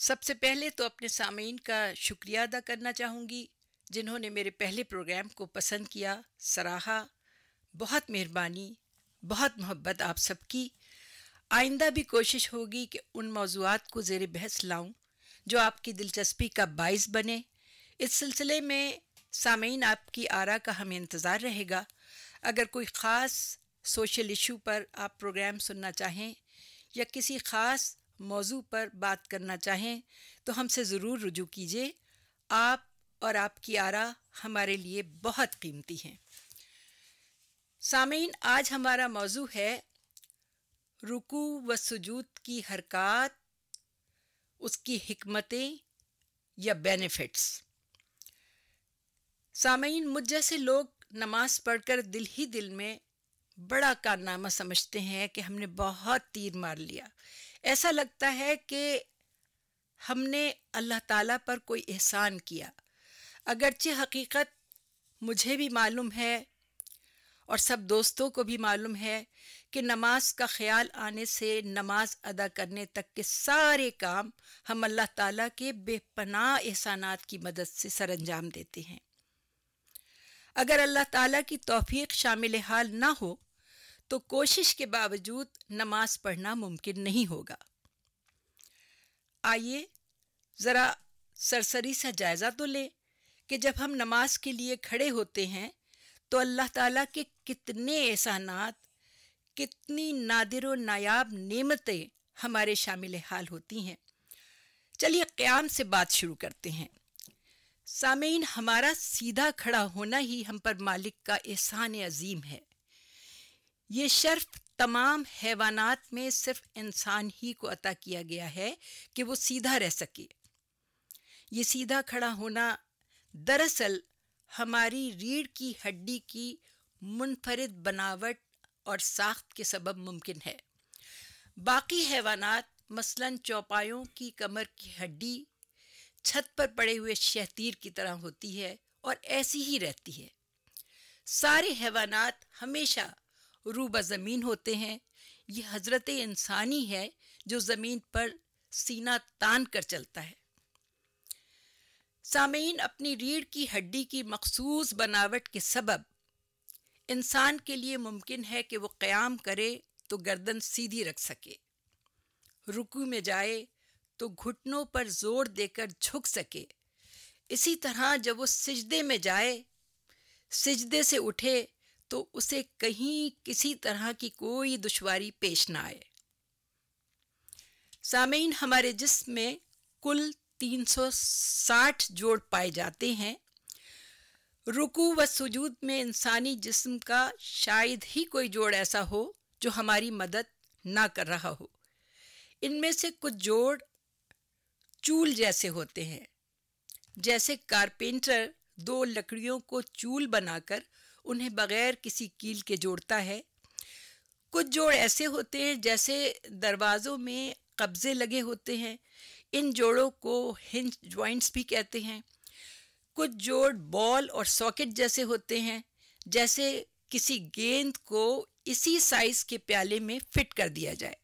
سب سے پہلے تو اپنے سامعین کا شکریہ ادا کرنا چاہوں گی، جنہوں نے میرے پہلے پروگرام کو پسند کیا، سراہا، بہت مہربانی، بہت محبت آپ سب کی۔ آئندہ بھی کوشش ہوگی کہ ان موضوعات کو زیر بحث لاؤں جو آپ کی دلچسپی کا باعث بنے۔ اس سلسلے میں سامعین آپ کی آرا کا ہمیں انتظار رہے گا۔ اگر کوئی خاص سوشل ایشو پر آپ پروگرام سننا چاہیں یا کسی خاص موضوع پر بات کرنا چاہیں تو ہم سے ضرور رجوع کیجیے آپ اور آپ کی آرا ہمارے لیے بہت قیمتی ہیں۔ سامعین، آج ہمارا موضوع ہے رکو و سجود کی حرکات، اس کی حکمتیں یا بینیفٹس سامعین، مجھ جیسے لوگ نماز پڑھ کر دل ہی دل میں بڑا کارنامہ سمجھتے ہیں کہ ہم نے بہت تیر مار لیا۔ ایسا لگتا ہے کہ ہم نے اللہ تعالیٰ پر کوئی احسان کیا۔ اگرچہ حقیقت مجھے بھی معلوم ہے اور سب دوستوں کو بھی معلوم ہے کہ نماز کا خیال آنے سے نماز ادا کرنے تک کے سارے کام ہم اللہ تعالیٰ کے بے پناہ احسانات کی مدد سے سر انجام دیتے ہیں۔ اگر اللہ تعالیٰ کی توفیق شامل حال نہ ہو تو کوشش کے باوجود نماز پڑھنا ممکن نہیں ہوگا۔ آئیے ذرا سرسری سا جائزہ تو لیں کہ جب ہم نماز کے لیے کھڑے ہوتے ہیں تو اللہ تعالیٰ کے کتنے احسانات، کتنی نادر و نایاب نعمتیں ہمارے شامل حال ہوتی ہیں۔ چلیے قیام سے بات شروع کرتے ہیں۔ سامعین، ہمارا سیدھا کھڑا ہونا ہی ہم پر مالک کا احسان عظیم ہے۔ یہ شرف تمام حیوانات میں صرف انسان ہی کو عطا کیا گیا ہے کہ وہ سیدھا رہ سکے۔ یہ سیدھا کھڑا ہونا دراصل ہماری ریڑھ کی ہڈی کی منفرد بناوٹ اور ساخت کے سبب ممکن ہے۔ باقی حیوانات مثلا چوپایوں کی کمر کی ہڈی، چھت پر پڑے ہوئے شہتیر کی طرح ہوتی ہے اور ایسی ہی رہتی ہے۔ سارے حیوانات ہمیشہ روبہ زمین ہوتے ہیں۔ یہ حضرت انسانی ہے جو زمین پر سینہ تان کر چلتا ہے۔ سامعین، اپنی ریڑھ کی ہڈی کی مخصوص بناوٹ کے سبب انسان کے لیے ممکن ہے کہ وہ قیام کرے تو گردن سیدھی رکھ سکے۔ رکو میں جائے تو گھٹنوں پر زور دے کر جھک سکے۔ اسی طرح جب وہ سجدے میں جائے، سجدے سے اٹھے تو اسے کہیں کسی طرح کی کوئی دشواری پیش نہ آئے۔ سامعین، ہمارے جسم میں کل تین سو ساٹھ جوڑ پائے جاتے ہیں۔ رکو و سجود میں انسانی جسم کا شاید ہی کوئی جوڑ ایسا ہو جو ہماری مدد نہ کر رہا ہو۔ ان میں سے کچھ جوڑ چول جیسے ہوتے ہیں، جیسے کارپینٹر دو لکڑیوں کو چول بنا کر انہیں بغیر کسی کیل کے جوڑتا ہے۔ کچھ جوڑ ایسے ہوتے ہیں جیسے دروازوں میں قبضے لگے ہوتے ہیں۔ ان جوڑوں کو ہنج جوائنٹس بھی کہتے ہیں۔ کچھ جوڑ بال اور ساکٹ جیسے ہوتے ہیں، جیسے کسی گیند کو اسی سائز کے پیالے میں فٹ کر دیا جائے۔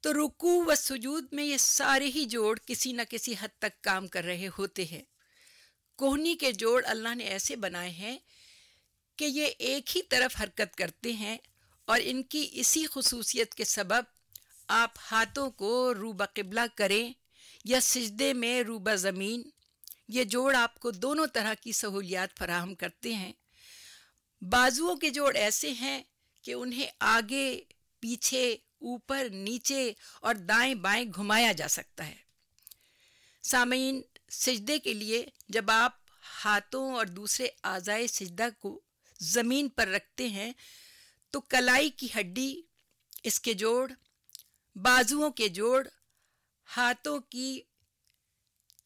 تو رکو و سجود میں یہ سارے ہی جوڑ کسی نہ کسی حد تک کام کر رہے ہوتے ہیں۔ کوہنی کے جوڑ اللہ نے ایسے بنائے ہیں کہ یہ ایک ہی طرف حرکت کرتے ہیں اور ان کی اسی خصوصیت کے سبب آپ ہاتھوں کو روبہ قبلہ کریں یا سجدے میں روبہ زمین، یہ جوڑ آپ کو دونوں طرح کی سہولیات فراہم کرتے ہیں۔ بازوؤں کے جوڑ ایسے ہیں کہ انہیں آگے، پیچھے، اوپر، نیچے اور دائیں بائیں گھمایا جا سکتا ہے۔ سامعین، سجدے کے لیے جب آپ ہاتھوں اور دوسرے اعضائے سجدہ کو زمین پر رکھتے ہیں، تو کلائی کی ہڈی، اس کے جوڑ، بازوؤں کے جوڑ، ہاتھوں کی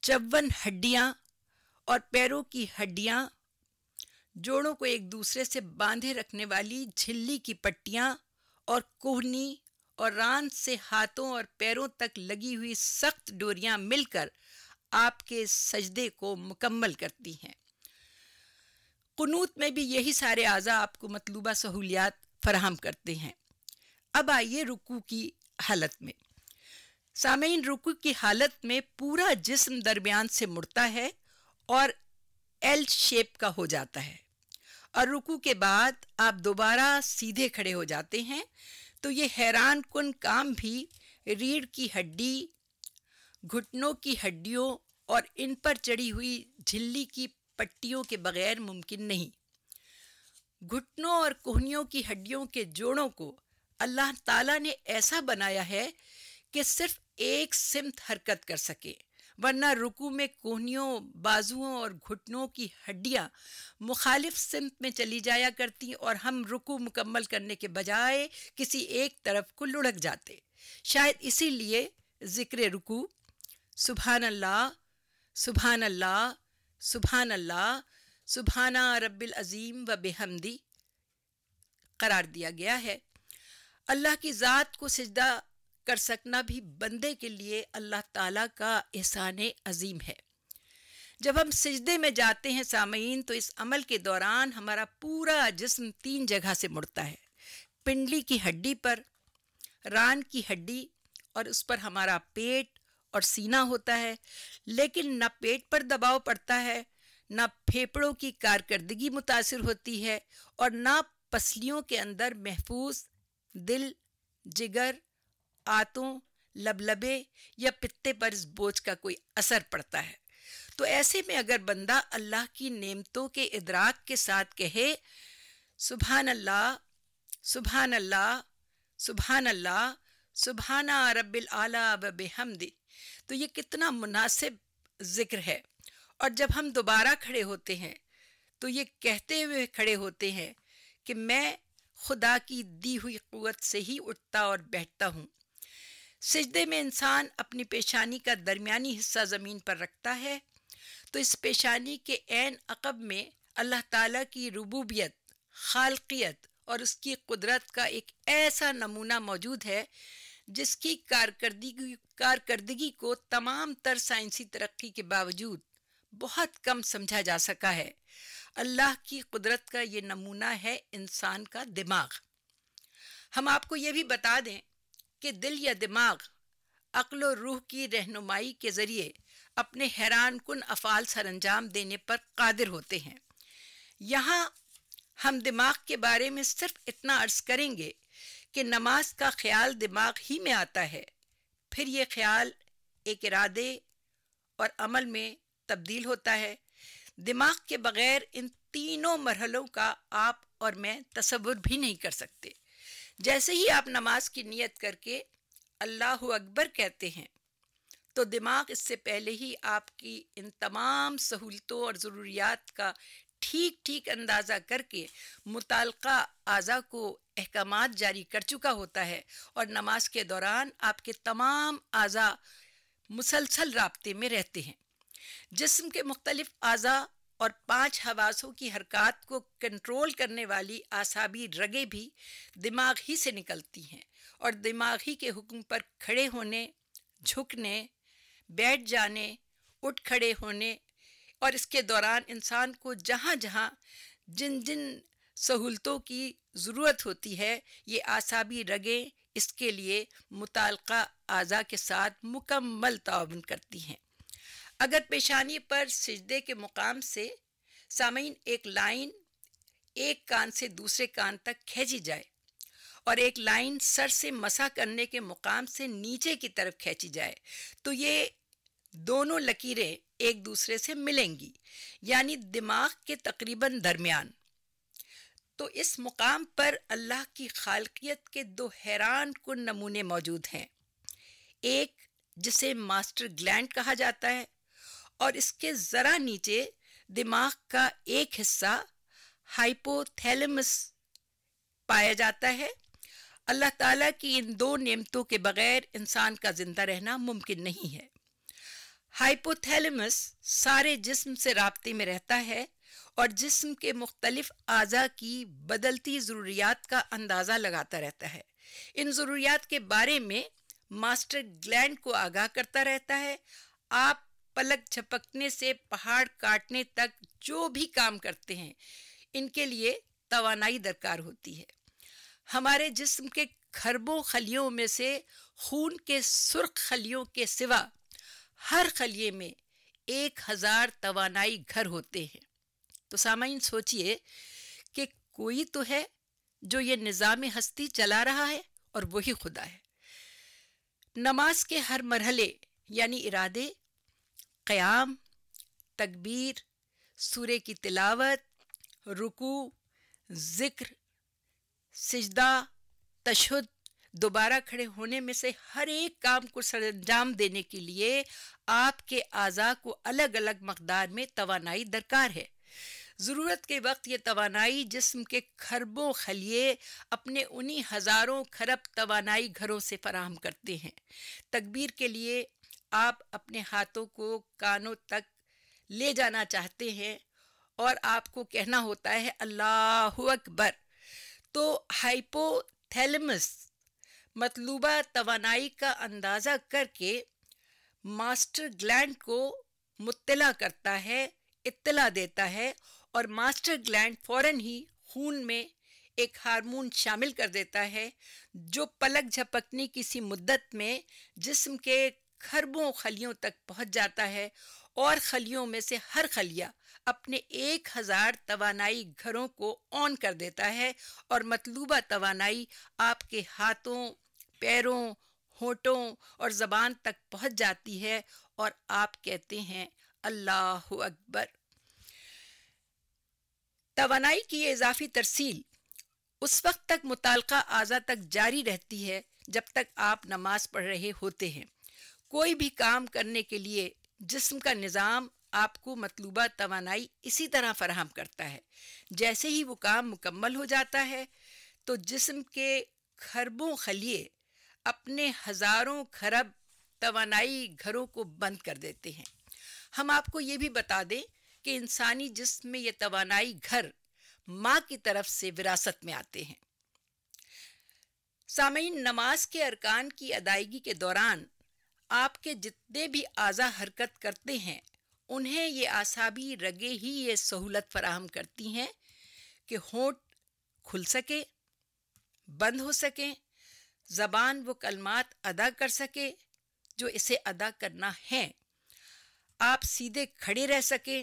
چون ہڈیاں اور پیروں کی ہڈیاں، جوڑوں کو ایک دوسرے سے باندھے رکھنے والی جھلی کی پٹیاں اور کوہنی اور ران سے ہاتھوں اور پیروں تک لگی ہوئی سخت ڈوریاں مل کر آپ کے سجدے کو مکمل کرتی ہیں۔ قنوت میں بھی یہی سارے اعضاء آپ کو مطلوبہ سہولیات فراہم کرتے ہیں۔ اب آئیے رکو کی حالت میں۔ سامعین رکو کی حالت میں پورا جسم درمیان سے مڑتا ہے اور ایل شیپ کا ہو جاتا ہے۔ اور رکو کے بعد آپ دوبارہ سیدھے کھڑے ہو جاتے ہیں۔ تو یہ حیران کن کام بھی ریڑھ کی ہڈی، گھٹنوں کی ہڈیوں اور ان پر چڑھی ہوئی جھلی کی پٹیوں کے بغیر ممکن نہیں۔ گھٹنوں اور کوہنیوں کی ہڈیوں کے جوڑوں کو اللہ تعالیٰ نے ایسا بنایا ہے کہ صرف ایک سمت حرکت کر سکے، ورنہ رکو میں کوہنیوں بازوؤں اور گھٹنوں کی ہڈیاں مخالف سمت میں چلی جایا کرتی اور ہم رکو مکمل کرنے کے بجائے کسی ایک طرف کو لڑک جاتے۔ شاید اسی لیے ذکر رکو سبحان اللہ سبحان اللہ سبحان اللہ سبحانہ رب العظیم و بحمدی قرار دیا گیا ہے۔ اللہ کی ذات کو سجدہ کر سکنا بھی بندے کے لیے اللہ تعالیٰ کا احسان عظیم ہے۔ جب ہم سجدے میں جاتے ہیں سامعین، تو اس عمل کے دوران ہمارا پورا جسم تین جگہ سے مڑتا ہے۔ پنڈلی کی ہڈی پر، ران کی ہڈی اور اس پر ہمارا پیٹ اور سینہ ہوتا ہے۔ لیکن نہ پیٹ پر دباؤ پڑتا ہے، نہ پھیپڑوں کی کارکردگی متاثر ہوتی ہے اور نہ پسلیوں کے اندر محفوظ دل، جگر، آتوں، لبلبے یا پتے پر اس بوجھ کا کوئی اثر پڑتا ہے۔ تو ایسے میں اگر بندہ اللہ کی نعمتوں کے ادراک کے ساتھ کہے، سبحان اللہ سبحان اللہ سبحان اللہ سبحانہ رب العلیٰ بحمد تو یہ کتنا مناسب ذکر ہے۔ اور جب ہم دوبارہ کھڑے ہوتے ہیں، تو یہ کہتے ہوئے کھڑے ہوتے ہیں کہ میں خدا کی دی ہوئی قوت سے ہی اٹھتا اور بیٹھتا ہوں۔ سجدے میں انسان اپنی پیشانی کا درمیانی حصہ زمین پر رکھتا ہے۔ تو اس پیشانی کے عین عقب میں اللہ تعالیٰ کی ربوبیت، خالقیت اور اس کی قدرت کا ایک ایسا نمونہ موجود ہے جس کی کارکردگی کارکردگی کو تمام تر سائنسی ترقی کے باوجود بہت کم سمجھا جا سکا ہے۔ اللہ کی قدرت کا یہ نمونہ ہے انسان کا دماغ۔ ہم آپ کو یہ بھی بتا دیں کہ دل یا دماغ عقل و روح کی رہنمائی کے ذریعے اپنے حیران کن افعال سر انجام دینے پر قادر ہوتے ہیں۔ یہاں ہم دماغ کے بارے میں صرف اتنا عرض کریں گے کہ نماز کا خیال دماغ ہی میں آتا ہے۔ پھر یہ خیال ایک ارادے اور عمل میں تبدیل ہوتا ہے۔ دماغ کے بغیر ان تینوں مرحلوں کا آپ اور میں تصور بھی نہیں کر سکتے۔ جیسے ہی آپ نماز کی نیت کر کے اللہ اکبر کہتے ہیں، تو دماغ اس سے پہلے ہی آپ کی ان تمام سہولتوں اور ضروریات کا ٹھیک ٹھیک اندازہ کر کے متعلقہ اعضاء کو احکامات جاری کر چکا ہوتا ہے اور نماز کے دوران آپ کے تمام اعضاء مسلسل رابطے میں رہتے ہیں۔ جسم کے مختلف اعضاء اور پانچ حواسوں کی حرکات کو کنٹرول کرنے والی آسابی رگیں بھی دماغ ہی سے نکلتی ہیں اور دماغ ہی کے حکم پر کھڑے ہونے، جھکنے، بیٹھ جانے، اٹھ کھڑے ہونے اور اس کے دوران انسان کو جہاں جہاں جن جن سہولتوں کی ضرورت ہوتی ہے، یہ آسابی رگیں اس کے لیے متعلقہ اعضاء کے ساتھ مکمل تعاون کرتی ہیں۔ اگر پیشانی پر سجدے کے مقام سے سامعین ایک لائن ایک کان سے دوسرے کان تک کھینچی جائے اور ایک لائن سر سے مسا کرنے کے مقام سے نیچے کی طرف کھینچی جائے، تو یہ دونوں لکیریں ایک دوسرے سے ملیں گی یعنی دماغ کے تقریباً درمیان۔ تو اس مقام پر اللہ کی خالقیت کے دو حیران کن نمونے موجود ہیں۔ ایک، جسے ماسٹر گلینڈ کہا جاتا ہے، اور اس کے ذرا نیچے دماغ کا ایک حصہ ہائپو تھیلمس پایا جاتا ہے۔ اللہ تعالیٰ کی ان دو نعمتوں کے بغیر انسان کا زندہ رہنا ممکن نہیں ہے۔ ہائپو تھیلمس سارے جسم سے رابطے میں رہتا ہے اور جسم کے مختلف اعضاء کی بدلتی ضروریات کا اندازہ لگاتا رہتا ہے۔ ان ضروریات کے بارے میں ماسٹر گلینڈ کو آگاہ کرتا رہتا ہے۔ آپ پلک چھپکنے سے پہاڑ کاٹنے تک جو بھی کام کرتے ہیں، ان کے لیے توانائی درکار ہوتی ہے۔ ہمارے جسم کے خربوں خلیوں میں سے خون کے سرخ خلیوں کے سوا ہر خلیے میں ایک ہزار توانائی گھر ہوتے ہیں۔ تو سامعین سوچئے کہ کوئی تو ہے جو یہ نظام ہستی چلا رہا ہے اور وہی خدا ہے۔ نماز کے ہر مرحلے یعنی ارادے، قیام، تکبیر سورے کی تلاوت رکو ذکر، سجدہ، تشہد دوبارہ کھڑے ہونے میں سے ہر ایک کام کو سر انجام دینے کے لیے آپ کے اعضاء کو الگ الگ مقدار میں توانائی درکار ہے۔ ضرورت کے وقت یہ توانائی جسم کے خربوں خلیے اپنے انہی ہزاروں خرب توانائی گھروں سے فراہم کرتے ہیں۔ تکبیر کے لیے آپ اپنے ہاتھوں کو کانوں تک لے جانا چاہتے ہیں اور آپ کو کہنا ہوتا ہے اللہ اکبر۔ تو ہائپو تھیلمس مطلوبہ توانائی کا اندازہ کر کے ماسٹر گلینڈ کو مطلع کرتا ہے، اطلاع دیتا ہے اور ماسٹر گلینڈ فوراً ہی خون میں ایک ہارمون شامل کر دیتا ہے جو پلک جھپکنے کسی مدت میں جسم کے خربوں خلیوں تک پہنچ جاتا ہے اور خلیوں میں سے ہر خلیہ اپنے ایک ہزار توانائی گھروں کو آن کر دیتا ہے اور مطلوبہ توانائی آپ کے ہاتھوں، پیروں، ہونٹوں اور زبان تک پہنچ جاتی ہے اور آپ کہتے ہیں، اللہ اکبر! توانائی کی یہ اضافی ترسیل اس وقت تک متعلقہ اعضا تک جاری رہتی ہے جب تک آپ نماز پڑھ رہے ہوتے ہیں۔ کوئی بھی کام کرنے کے لیے جسم کا نظام آپ کو مطلوبہ توانائی اسی طرح فراہم کرتا ہے۔ جیسے ہی وہ کام مکمل ہو جاتا ہے، تو جسم کے خربوں خلیے اپنے ہزاروں خرب توانائی گھروں کو بند کر دیتے ہیں۔ ہم آپ کو یہ بھی بتا دیں کہ انسانی جسم میں یہ توانائی گھر ماں کی طرف سے وراثت میں آتے ہیں۔ سامعین، نماز کے ارکان کی ادائیگی کے دوران آپ کے جتنے بھی اعضا حرکت کرتے ہیں، انہیں یہ آسابی رگے ہی یہ سہولت فراہم کرتی ہیں کہ ہونٹ کھل سکے، بند ہو سکیں زبان وہ کلمات ادا کر سکے جو اسے ادا کرنا ہے آپ سیدھے کھڑے رہ سکیں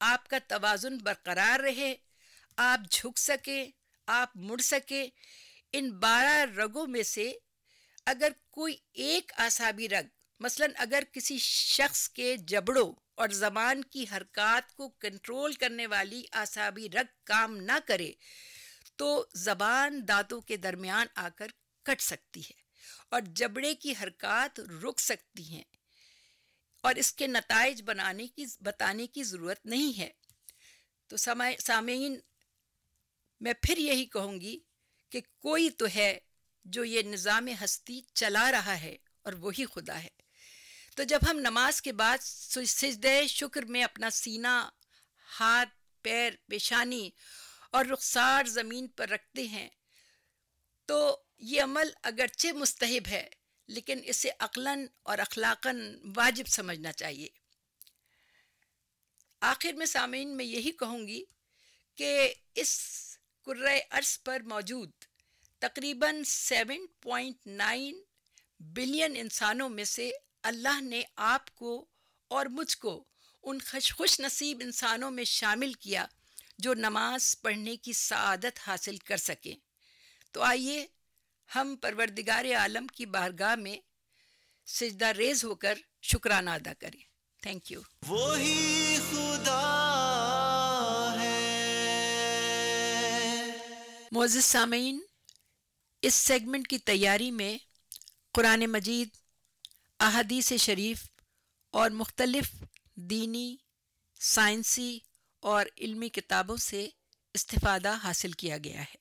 آپ کا توازن برقرار رہے، آپ جھک سکیں آپ مڑ سکیں ان بارہ رگوں میں سے اگر کوئی ایک آسابی رگ، مثلا اگر کسی شخص کے جبڑوں اور زبان کی حرکات کو کنٹرول کرنے والی آسابی رگ کام نہ کرے، تو زبان دانتوں کے درمیان آ کر کٹ سکتی ہے اور جبڑے کی حرکات رک سکتی ہیں اور اس کے نتائج بنانے کی، بتانے کی ضرورت نہیں ہے۔ تو سامعین، میں پھر یہی کہوں گی کہ کوئی تو ہے جو یہ نظام ہستی چلا رہا ہے اور وہی خدا ہے۔ تو جب ہم نماز کے بعد سجدہ شکر میں اپنا سینہ، ہاتھ، پیر، پیشانی اور رخسار زمین پر رکھتے ہیں، تو یہ عمل اگرچہ مستحب ہے، لیکن اسے عقلاً اور اخلاقاً واجب سمجھنا چاہیے۔ آخر میں سامعین میں یہی کہوں گی کہ اس قرۂ عرص پر موجود تقریباً سیون پوائنٹ نائن بلین انسانوں میں سے اللہ نے آپ کو اور مجھ کو ان خوش خوش نصیب انسانوں میں شامل کیا جو نماز پڑھنے کی سعادت حاصل کر سکیں۔ تو آئیے ہم پروردگار عالم کی بارگاہ میں سجدہ ریز ہو کر شکرانہ ادا کریں۔ تھینک یو وہی خدا ہے۔ معزز سامعین اس سیگمنٹ کی تیاری میں قرآن مجید، احادیث شریف اور مختلف دینی، سائنسی اور علمی کتابوں سے استفادہ حاصل کیا گیا ہے۔